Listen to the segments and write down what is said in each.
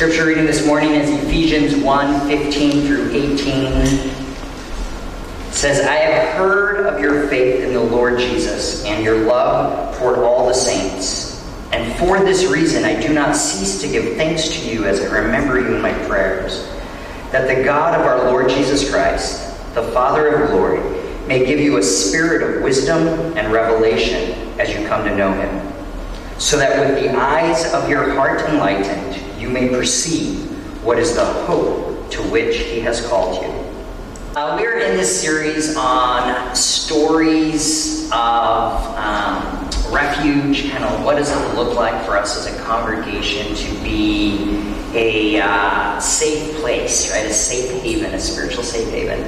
Scripture reading this morning is Ephesians 1 15 through 18. It says, I have heard of your faith in the Lord Jesus and your love toward all the saints. And for this reason, I do not cease to give thanks to you as I remember you in my prayers, that the God of our Lord Jesus Christ, the Father of glory, may give you a spirit of wisdom and revelation as you come to know him, so that with the eyes of your heart enlightened, you may perceive what is the hope to which he has called you. Uh, we're in this series on stories of um, refuge, kind of what does it look like for us as a congregation to be a uh, safe place, right? A safe haven, a spiritual safe haven.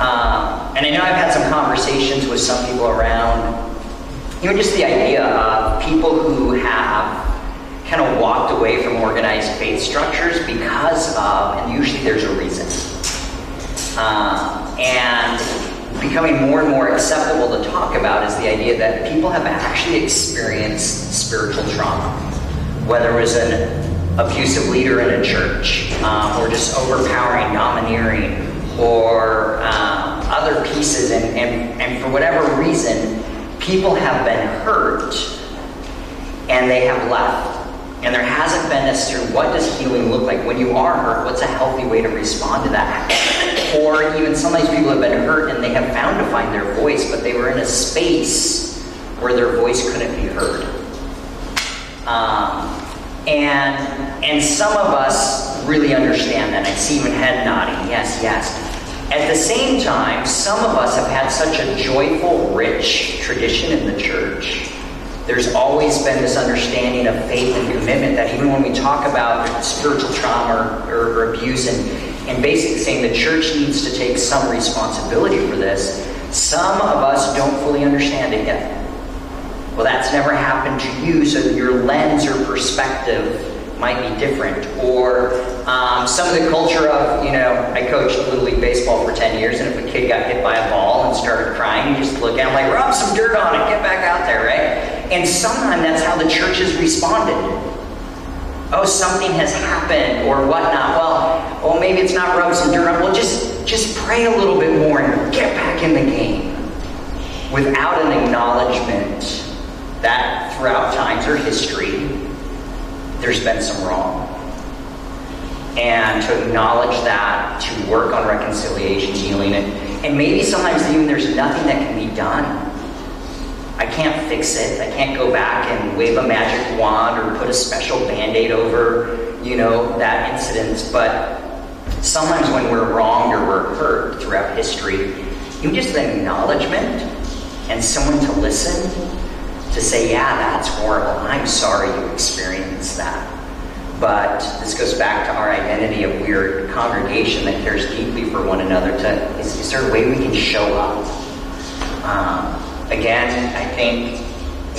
Um, and I know I've had some conversations with some people around, you know, just the idea of people who have kind of walked away from organized faith structures because of, and usually there's a reason. Uh, and becoming more and more acceptable to talk about is the idea that people have actually experienced spiritual trauma, whether it was an abusive leader in a church, um, or just overpowering, domineering, or um, other pieces, and, and, and for whatever reason, people have been hurt and they have left. And there hasn't been necessarily what does healing look like when you are hurt? What's a healthy way to respond to that? Or even sometimes people have been hurt and they have found to find their voice, but they were in a space where their voice couldn't be heard. Um, and and some of us really understand that. I see even head nodding. Yes, yes. At the same time, some of us have had such a joyful, rich tradition in the church there's always been this understanding of faith and commitment that even when we talk about spiritual trauma or, or, or abuse and, and basically saying the church needs to take some responsibility for this, some of us don't fully understand it yet. Well, that's never happened to you, so your lens or perspective might be different. Or um, some of the culture of, you know, I coached Little League Baseball for 10 years, and if a kid got hit by a ball and started crying, you just look at him like, rub some dirt on it, get back out there, right? And sometimes that's how the church has responded. Oh, something has happened or whatnot. Well, oh, maybe it's not rub some dirt on. Well, just just pray a little bit more and get back in the game. Without an acknowledgement that throughout times or history, there's been some wrong. And to acknowledge that, to work on reconciliation, healing, and, and maybe sometimes even there's nothing that can be done I can't fix it. I can't go back and wave a magic wand or put a special band-aid over, you know, that incident. But sometimes when we're wronged or we're hurt throughout history, you just the acknowledgement and someone to listen to say, yeah, that's horrible. I'm sorry you experienced that. But this goes back to our identity of we're a congregation that cares deeply for one another. To is, is there a way we can show up? Um, Again, I think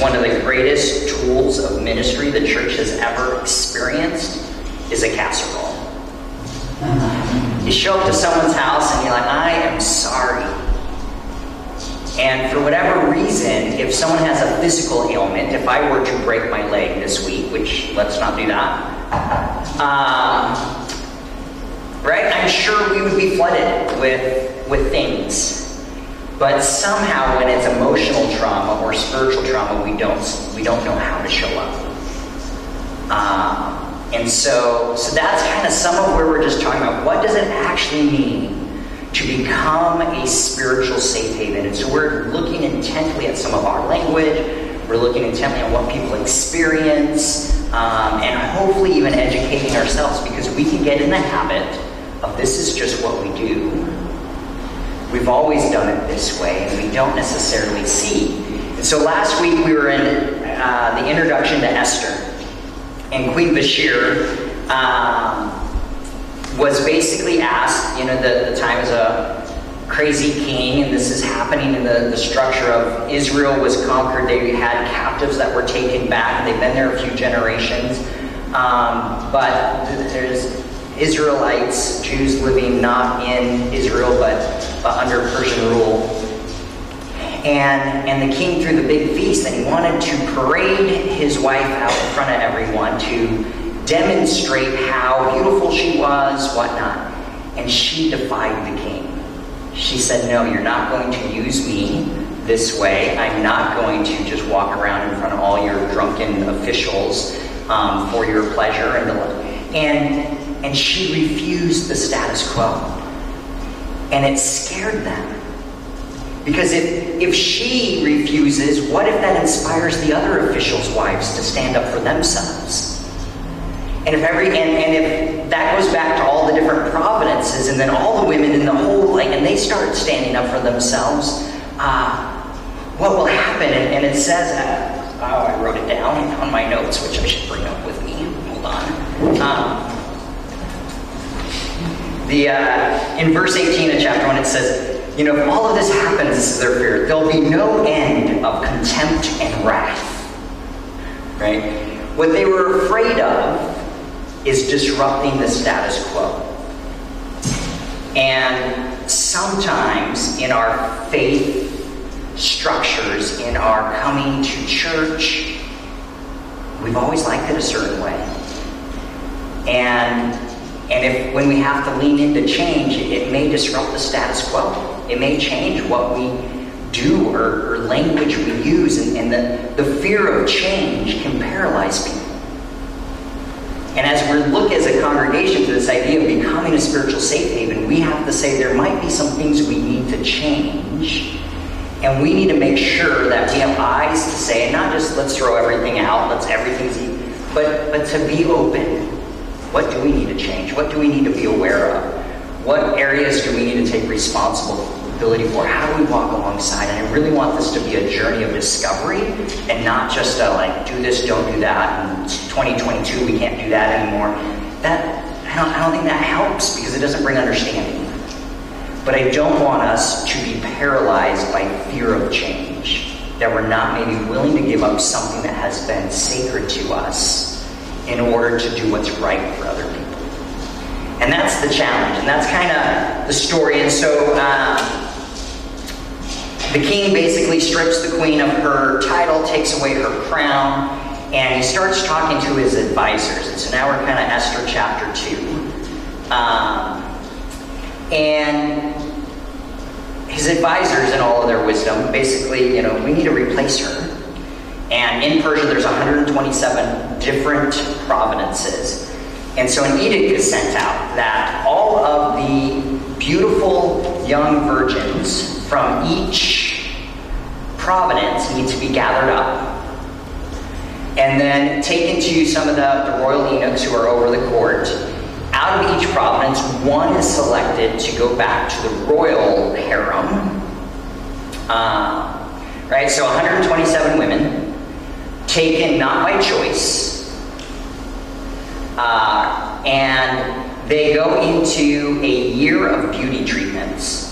one of the greatest tools of ministry the church has ever experienced is a casserole. You show up to someone's house and you're like, I am sorry. And for whatever reason, if someone has a physical ailment, if I were to break my leg this week, which let's not do that, um, right? I'm sure we would be flooded with with things but somehow, when it's emotional trauma or spiritual trauma, we don't we don't know how to show up. Um, and so, so that's kind of some of where we're just talking about. What does it actually mean to become a spiritual safe haven? And so we're looking intently at some of our language. We're looking intently at what people experience, um, and hopefully even educating ourselves because we can get in the habit of this is just what we do We've always done it this way, and we don't necessarily see. And so last week we were in uh, the introduction to Esther, and Queen Vashti um, was basically asked, you know, the, the time is a crazy king, and this is happening in the, the structure of Israel was conquered. They had captives that were taken back. They've been there a few generations. Um, but there's Israelites, Jews living not in Israel but, but under Persian rule. And, and the king threw the big feast and he wanted to parade his wife out in front of everyone to demonstrate how beautiful she was, whatnot. And she defied the king. She said, No, you're not going to use me this way. I'm not going to just walk around in front of all your drunken officials um, for your pleasure. And, and, and she refused the status quo. And it scared them. Because if, if she refuses, what if that inspires the other officials' wives to stand up for themselves? And if every and, and if that goes back to all the different providences, and then all the women in the whole like, and they start standing up for themselves, uh, what will happen? And, and it says, uh, oh, I wrote it down on my notes, which I should bring up with me. Hold on. Um, the uh, in verse 18 of chapter one, it says, you know, if all of this happens, this is their fear. There'll be no end of contempt and wrath. Right? What they were afraid of is disrupting the status quo. And sometimes in our faith structures, in our coming to church, we've always liked it a certain way. And and if when we have to lean into change, it may disrupt the status quo. It may change what we do or, or language we use, and, and the, the fear of change can paralyze people. And as we look as a congregation to this idea of becoming a spiritual safe haven, we have to say there might be some things we need to change. And we need to make sure that we have eyes to say, and not just let's throw everything out, let's everything's, but, but to be open. What do we need to change? What do we need to be aware of? What areas do we need to take responsibility for? How do we walk alongside? And I really want this to be a journey of discovery and not just a like, do this, don't do that. And 2022, we can't do that anymore. That I don't, I don't think that helps because it doesn't bring understanding. But I don't want us to be paralyzed by fear of change. That we're not maybe willing to give up something that has been sacred to us in order to do what's right for other people. And that's the challenge, and that's kind of the story. And so um, the king basically strips the queen of her title, takes away her crown, and he starts talking to his advisors. And so now we're kind of Esther chapter 2. Um, and his advisors, in all of their wisdom, basically, you know, we need to replace her. And in Persia, there's 127 different provinces. And so an edict is sent out that all of the beautiful young virgins from each province need to be gathered up and then taken to some of the, the royal eunuchs who are over the court. Out of each province, one is selected to go back to the royal harem. Uh, right, so 127 women taken not by choice, uh, and they go into a year of beauty treatments.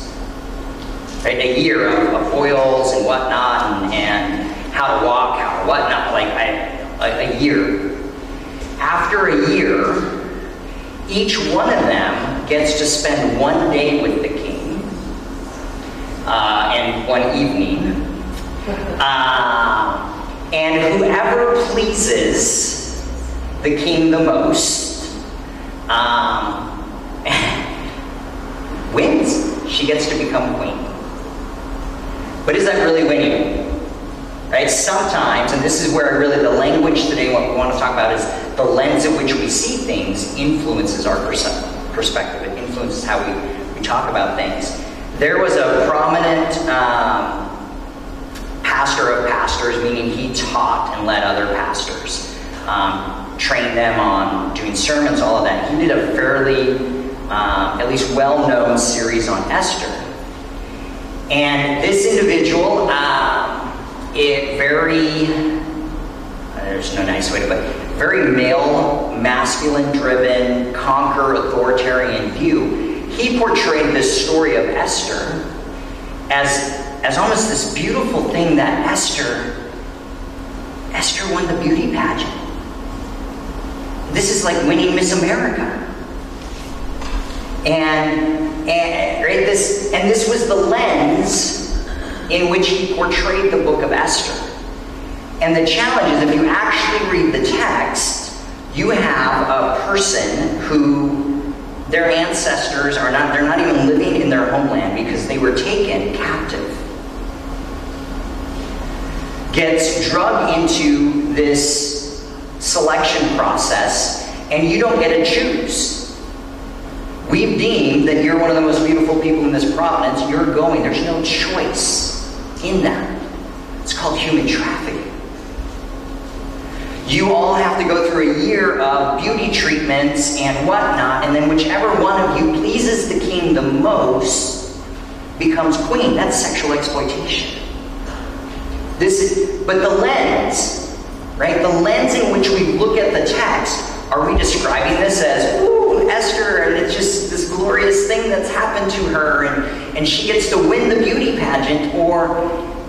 Right? A year of, of oils and whatnot, and, and, how to walk, how to whatnot, like I, a, a year. After a year, each one of them gets to spend one day with the king uh, and one evening. Uh, and whoever pleases the king the most um, wins. She gets to become queen. But is that really winning? Right? Sometimes, and this is where really the language today, what we want to talk about is the lens in which we see things influences our perspective. It influences how we, we talk about things. There was a prominent um, pastor of pastors, meaning he taught and led other pastors. Um, trained them on doing sermons, all of that. He did a fairly, um, at least well known series on Esther. And this individual, um, it very, uh, there's no nice way to put it, very male, masculine driven, conquer authoritarian view. He portrayed this story of Esther as, as almost this beautiful thing that Esther, Esther won the beauty pageant. This is like winning Miss America. And, and right this and this was the lens in which he portrayed the book of Esther. And the challenge is if you actually read the text, you have a person who their ancestors are not, they're not even living in their homeland because they were taken captive. Gets drugged into this selection process, and you don't get to choose. We've deemed that you're one of the most beautiful people in this province. You're going. There's no choice in that. It's called human trafficking. You all have to go through a year of beauty treatments and whatnot, and then whichever one of you pleases the king the most becomes queen. That's sexual exploitation. This is, but the lens, right? The lens in which we look at the text, are we describing this as, Esther, and it's just this glorious thing that's happened to her, and, and she gets to win the beauty pageant, or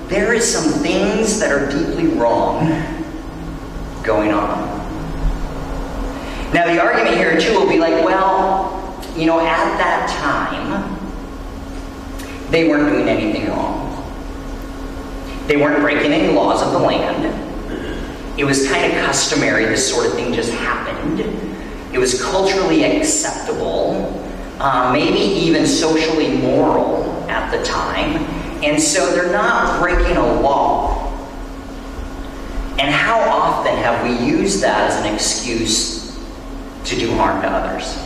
there is some things that are deeply wrong going on. Now, the argument here, too, will be like, well, you know, at that time, they weren't doing anything wrong. They weren't breaking any laws of the land. It was kind of customary, this sort of thing just happened. It was culturally acceptable, uh, maybe even socially moral at the time. And so they're not breaking a law. And how often have we used that as an excuse to do harm to others?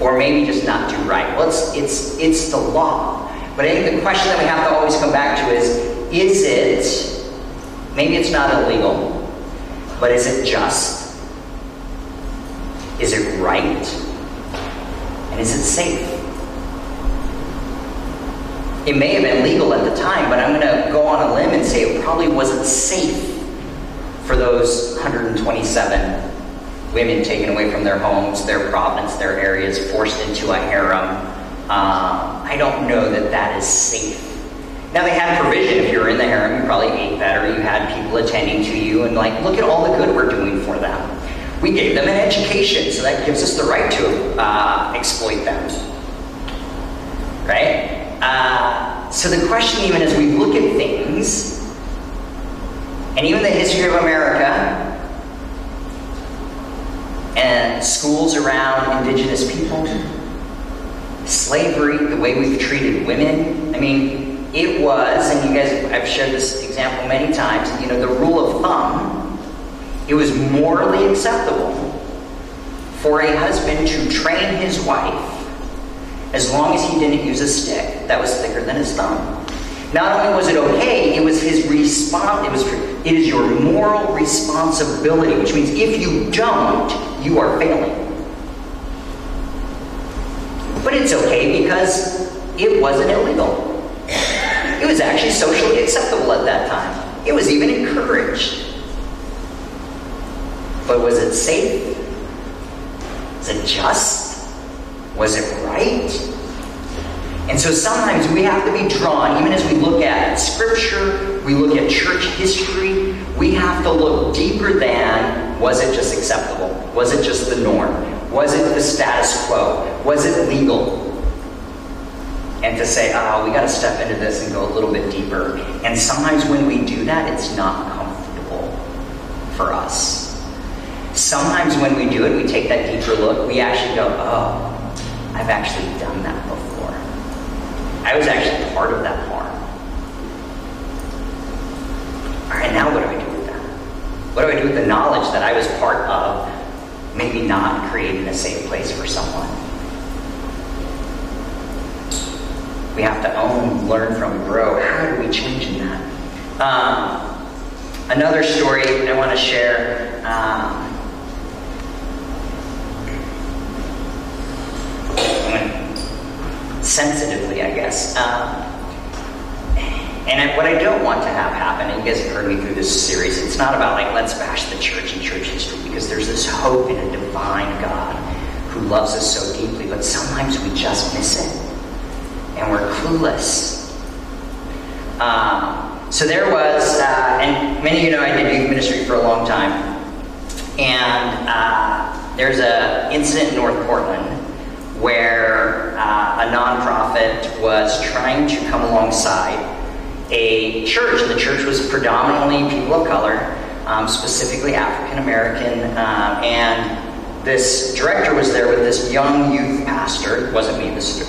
Or maybe just not do right? Well, it's, it's, it's the law. But I think the question that we have to always come back to is is it, maybe it's not illegal, but is it just? Is it right? And is it safe? It may have been legal at the time, but I'm going to go on a limb and say it probably wasn't safe for those 127 women taken away from their homes, their province, their areas, forced into a harem. Uh, I don't know that that is safe. Now they had provision. If you were in the harem, you probably ate better. You had people attending to you, and like, look at all the good we're doing for them. We gave them an education, so that gives us the right to uh, exploit them. Right? Uh, so the question, even as we look at things, and even the history of America, and schools around indigenous people, slavery, the way we've treated women. I mean, it was, and you guys, I've shared this example many times, you know, the rule of thumb, it was morally acceptable for a husband to train his wife as long as he didn't use a stick that was thicker than his thumb. Not only was it okay, it was his response. It was it is your moral responsibility, which means if you don't, you are failing. But it's okay because it wasn't illegal. It was actually socially acceptable at that time. It was even encouraged. But was it safe? Was it just? Was it right? And so sometimes we have to be drawn, even as we look at scripture, we look at church history, we have to look deeper than was it just acceptable? Was it just the norm? Was it the status quo? Was it legal? And to say, oh, we got to step into this and go a little bit deeper. And sometimes when we do that, it's not comfortable for us. Sometimes when we do it, we take that deeper look, we actually go, oh, I've actually done that before. I was actually part of that harm. All right, now what do I do with that? What do I do with the knowledge that I was part of maybe not creating a safe place for someone? We have to own, learn from, grow. How do we change in that? Um, another story I want to share. Um, sensitively, I guess. Um, and I, what I don't want to have happen, and you guys have heard me through this series, it's not about like, let's bash the church and church history, because there's this hope in a divine God who loves us so deeply, but sometimes we just miss it. And we're clueless. Um, so there was, uh, and many of you know I did youth ministry for a long time, and uh, there's an incident in North Portland where uh, a nonprofit was trying to come alongside a church, and the church was predominantly people of color. um, specifically African American, um, and this director was there with this young youth pastor. It wasn't me, this is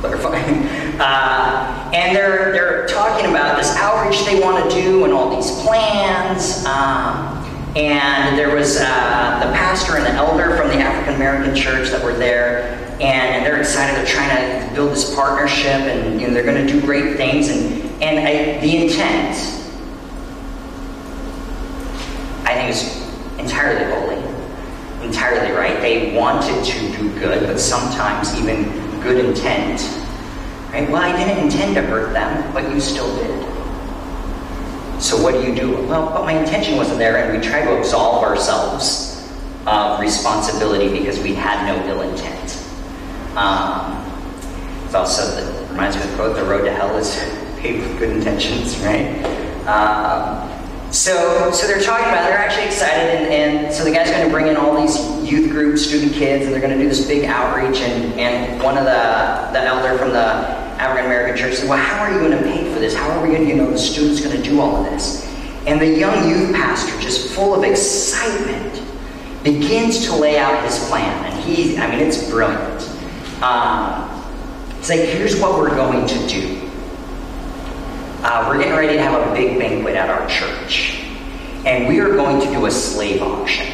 clarifying. Uh, and they're, they're talking about this outreach they want to do and all these plans. Um, and there was uh, the pastor and the elder from the African American church that were there, and, and, they're excited. They're trying to build this partnership, and they're going to do great things. And, and I, the intent, I think, is entirely holy, entirely right. They wanted to do good, but sometimes even good intent. Right? Well, I didn't intend to hurt them, but you still did. So what do you do? Well, but my intention wasn't there, and we try to absolve ourselves of responsibility because we had no ill intent. Um, it's also reminds me of the quote: "The road to hell is paved with good intentions." Right. Um, so, so they're talking about. They're actually excited, and, and so the guy's going to bring in all these youth groups, student kids, and they're going to do this big outreach. And, and one of the the elder from the African American church said, Well, how are you going to pay for this? How are we going to, you know, the students going to do all of this? And the young youth pastor, just full of excitement, begins to lay out his plan. And he, I mean, it's brilliant. Um, like, Here's what we're going to do. Uh, we're getting ready to have a big banquet at our church. And we are going to do a slave auction.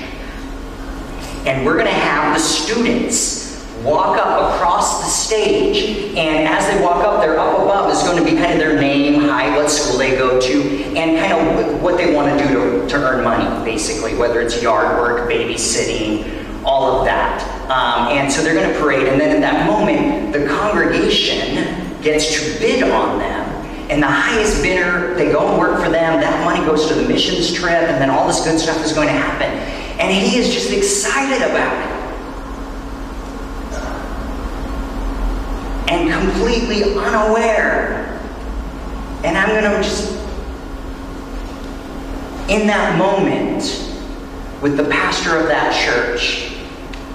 And we're going to have the students walk up across the stage, and as they walk up there, up above is going to be kind of their name, high, what school they go to, and kind of what they want to do to, to earn money, basically, whether it's yard work, babysitting, all of that. Um, and so they're going to parade, and then at that moment, the congregation gets to bid on them. And the highest bidder, they go and work for them. That money goes to the missions trip, and then all this good stuff is going to happen. And he is just excited about it. and completely unaware. And I'm going to just, in that moment, with the pastor of that church,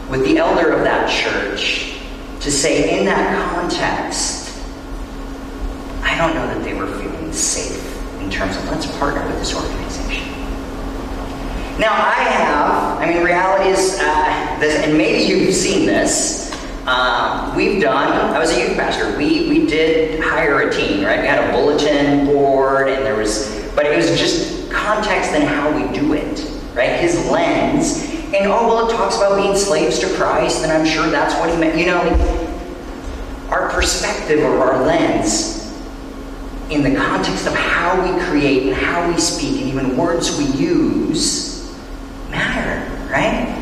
with the elder of that church, to say in that context, I don't know that they were feeling safe in terms of let's partner with this organization. Now, I have, I mean, reality is, uh, this, and maybe you've seen this, um, we've done, I was a youth pastor, we, we did hire a team, right? We had a bulletin board and there was, but it was just context and how we do it, right? His lens. And oh, well, it talks about being slaves to Christ, and I'm sure that's what he meant. You know, our perspective or our lens in the context of how we create and how we speak and even words we use matter, right?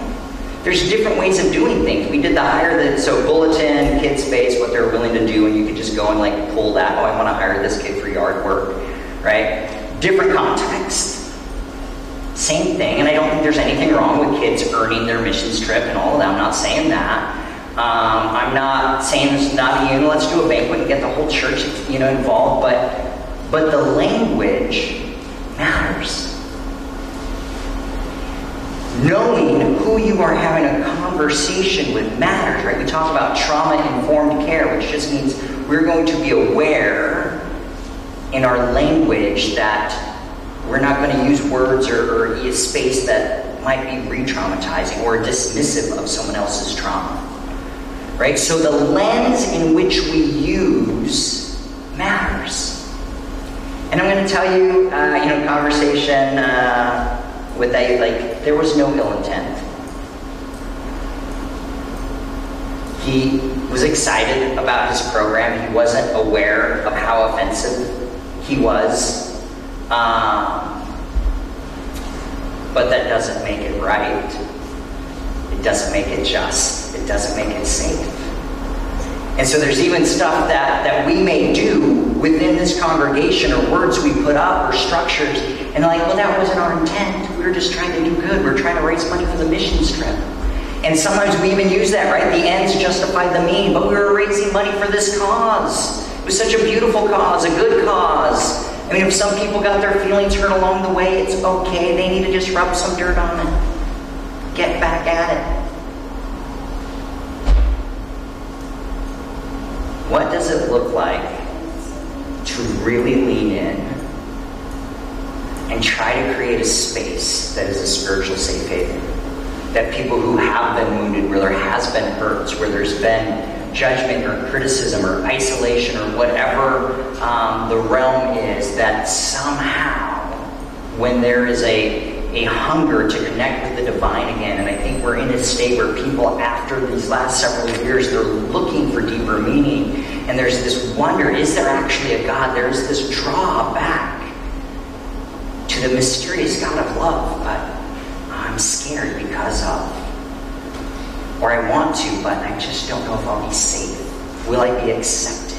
there's different ways of doing things. We did the hire the so bulletin, kid space, what they're willing to do, and you could just go and like pull that. Oh, I want to hire this kid for yard work, right? Different context. Same thing, and I don't think there's anything wrong with kids earning their missions trip and all of that. I'm not saying that. Um, I'm not saying this is not you know, let's do a banquet and get the whole church you know involved, but but the language matters knowing who you are having a conversation with matters, right? We talk about trauma informed care, which just means we're going to be aware in our language that we're not going to use words or, or use space that might be re traumatizing or dismissive of someone else's trauma. Right? So the lens in which we use matters. And I'm going to tell you, uh, you know, conversation. Uh, with that, like, there was no ill intent. He was excited about his program. He wasn't aware of how offensive he was. Um, but that doesn't make it right. It doesn't make it just. It doesn't make it safe. And so there's even stuff that, that we may do within this congregation or words we put up or structures. And like, well, that wasn't our intent. We were just trying to do good. We are trying to raise money for the missions trip. And sometimes we even use that, right? The ends justify the mean. But we were raising money for this cause. It was such a beautiful cause, a good cause. I mean, if some people got their feelings hurt along the way, it's okay. They need to just rub some dirt on it, get back at it. What does it look like to really lean in and try to create a space that is a spiritual safe haven. That people who have been wounded, where there has been hurts, where there's been judgment or criticism or isolation or whatever um, the realm is, that somehow, when there is a a hunger to connect with the divine again. And I think we're in a state where people, after these last several years, they're looking for deeper meaning. And there's this wonder is there actually a God? There's this draw back to the mysterious God of love, but I'm scared because of. Or I want to, but I just don't know if I'll be safe. Will I be accepted?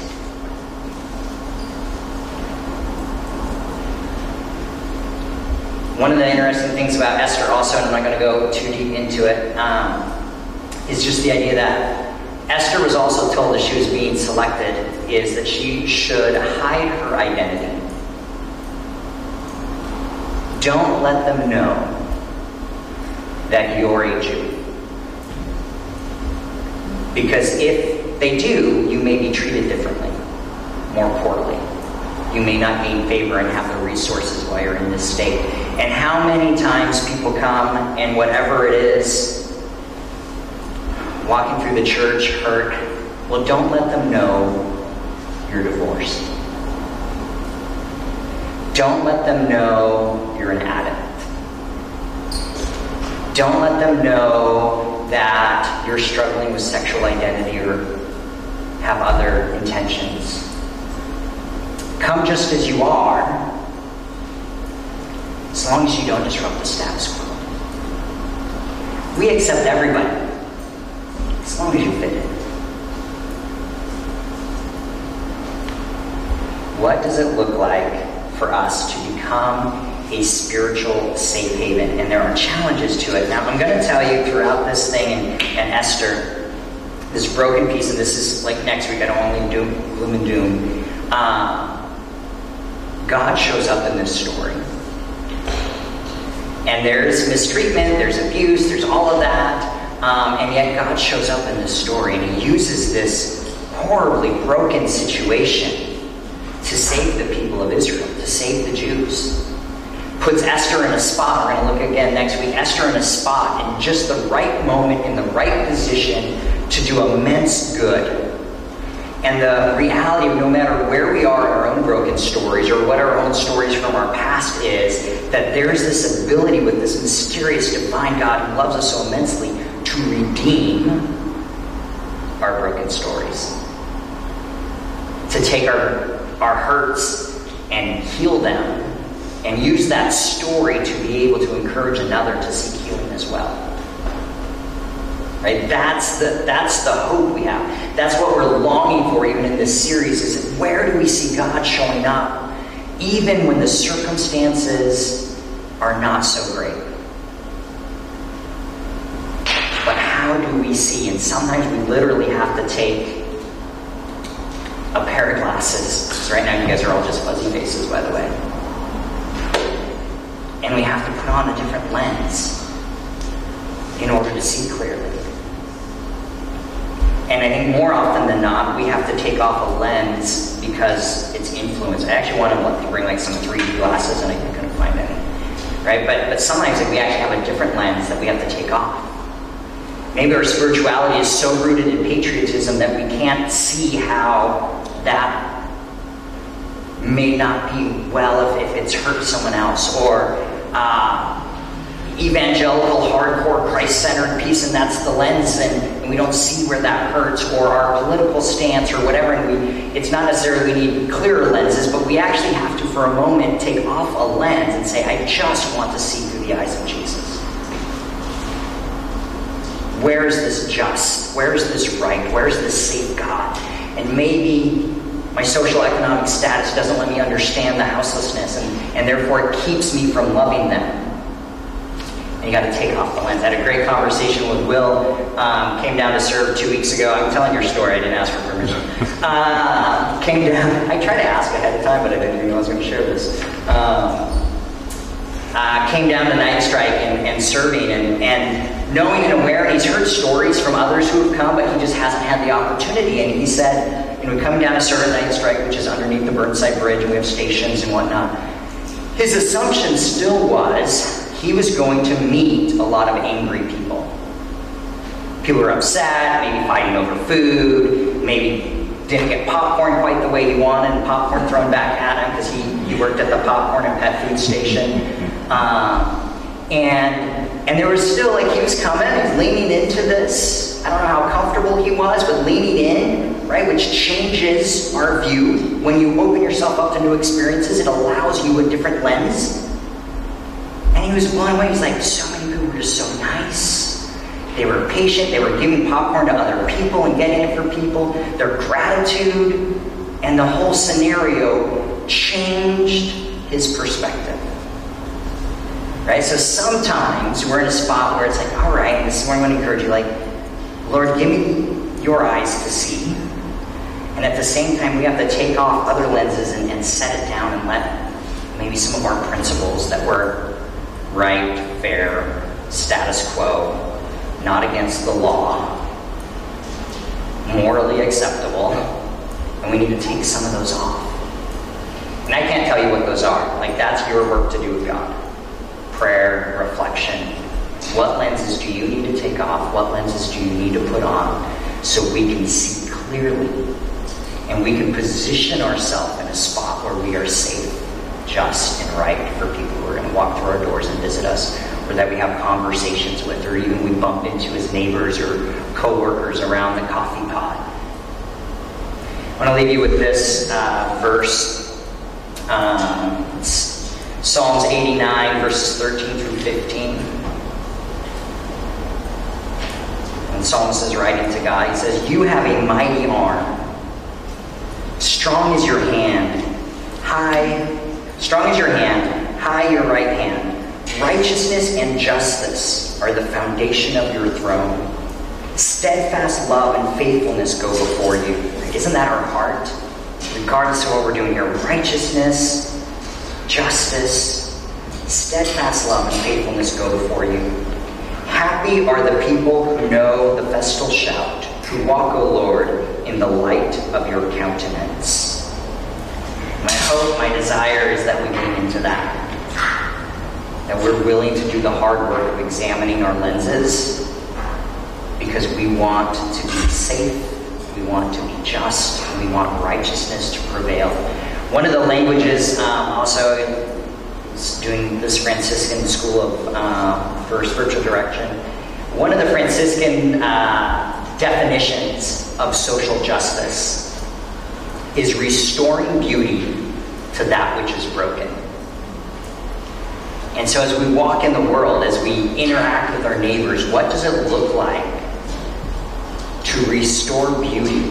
One of the interesting things about Esther, also, and I'm not going to go too deep into it, um, is just the idea that Esther was also told as she was being selected is that she should hide her identity. Don't let them know that you're a Jew. Because if they do, you may be treated differently, more poorly. You may not gain favor and have the resources while you're in this state. And how many times people come and whatever it is, walking through the church, hurt, well, don't let them know you're divorced. Don't let them know you're an addict. Don't let them know that you're struggling with sexual identity or have other intentions. Come just as you are, as long as you don't disrupt the status quo. We accept everybody, as long as you fit in. What does it look like for us to become a spiritual safe haven? And there are challenges to it. Now, I'm going to tell you throughout this thing and, and Esther, this broken piece, and this is like next week, I don't want to doom, gloom and doom. Um, God shows up in this story. And there's mistreatment, there's abuse, there's all of that. Um, and yet God shows up in this story and he uses this horribly broken situation to save the people of Israel, to save the Jews. Puts Esther in a spot, we're going to look again next week, Esther in a spot in just the right moment, in the right position to do immense good. And the reality of no matter where we are in our own broken stories or what our own stories from our past is, that there's this ability with this mysterious divine God who loves us so immensely to redeem our broken stories. To take our, our hurts and heal them and use that story to be able to encourage another to seek healing as well. Right? That's the that's the hope we have. That's what we're longing for even in this series is where do we see God showing up even when the circumstances are not so great? But how do we see? And sometimes we literally have to take a pair of glasses. Because right now you guys are all just fuzzy faces, by the way. And we have to put on a different lens in order to see clearly. And I think more often than not, we have to take off a lens because it's influenced. I actually wanted to bring like some 3D glasses and I couldn't find any. Right? But but sometimes like, we actually have a different lens that we have to take off. Maybe our spirituality is so rooted in patriotism that we can't see how that may not be well if, if it's hurt someone else or uh, evangelical, hardcore, Christ centered piece, and that's the lens, and, and, we don't see where that hurts, or our political stance, or whatever. And we, it's not necessarily we need clearer lenses, but we actually have to, for a moment, take off a lens and say, I just want to see through the eyes of Jesus. Where is this just? Where is this right? Where is this safe God? And maybe my social economic status doesn't let me understand the houselessness, and, and therefore it keeps me from loving them And you got to take off the lens. I had a great conversation with Will. Um, came down to serve two weeks ago. I'm telling your story. I didn't ask for permission. Uh, came down. I tried to ask ahead of time, but I didn't know I was going to share this. Um, uh, came down to night strike and, and serving and, and knowing and aware. And he's heard stories from others who have come, but he just hasn't had the opportunity. And he said, you know, coming down to serve at night strike, which is underneath the Burnside Bridge, and we have stations and whatnot His assumption still was he was going to meet a lot of angry people. People were upset, maybe fighting over food, maybe didn't get popcorn quite the way he wanted, and popcorn thrown back at him because he, he worked at the popcorn and pet food station. Um, and and there was still like he was coming, he was leaning into this. I don't know how comfortable he was, but leaning in, right, which changes our view. When you open yourself up to new experiences, it allows you a different lens. And he was blown away. He's like, so many people were just so nice. They were patient, they were giving popcorn to other people and getting it for people. Their gratitude and the whole scenario changed his perspective. Right? So sometimes we're in a spot where it's like, all right, this is where I'm going to encourage you, like, Lord, give me your eyes to see. And at the same time, we have to take off other lenses and, and set it down and let maybe some of our principles that were right, fair, status quo, not against the law, morally acceptable, and we need to take some of those off. And I can't tell you what those are. Like, that's your work to do with God. Prayer, reflection. What lenses do you need to take off? What lenses do you need to put on so we can see clearly and we can position ourselves in a spot where we are safe, just, and right for people who are going to walk through our doors and visit us or that we have conversations with, or even we bump into as neighbors or coworkers around the coffee pot. I want to leave you with this uh, verse, um, Psalms 89, verses 13 through 15. And Psalmist is writing to God. He says, You have a mighty arm. Strong is your hand. High, strong is your hand. High your right hand. Righteousness and justice are the foundation of your throne. Steadfast love and faithfulness go before you. Isn't that our heart? Regardless of what we're doing here, righteousness, justice, steadfast love and faithfulness go before you. Happy are the people who know the festal shout, who walk, O Lord, in the light of your countenance. My hope, my desire is that we lean into that that we're willing to do the hard work of examining our lenses because we want to be safe, we want to be just, we want righteousness to prevail. One of the languages, um, also doing this Franciscan School of uh, for Spiritual Direction, one of the Franciscan uh, definitions of social justice is restoring beauty to that which is broken. And so, as we walk in the world, as we interact with our neighbors, what does it look like to restore beauty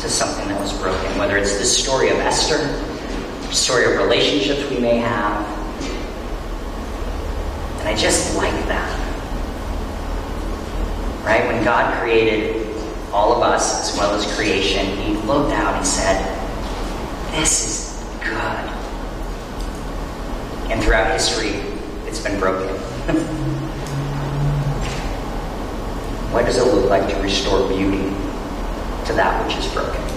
to something that was broken? Whether it's the story of Esther, story of relationships we may have. And I just like that. Right? When God created all of us as well as creation, He looked out and said, This is good. And throughout history, it's been broken. what does it look like to restore beauty to that which is broken?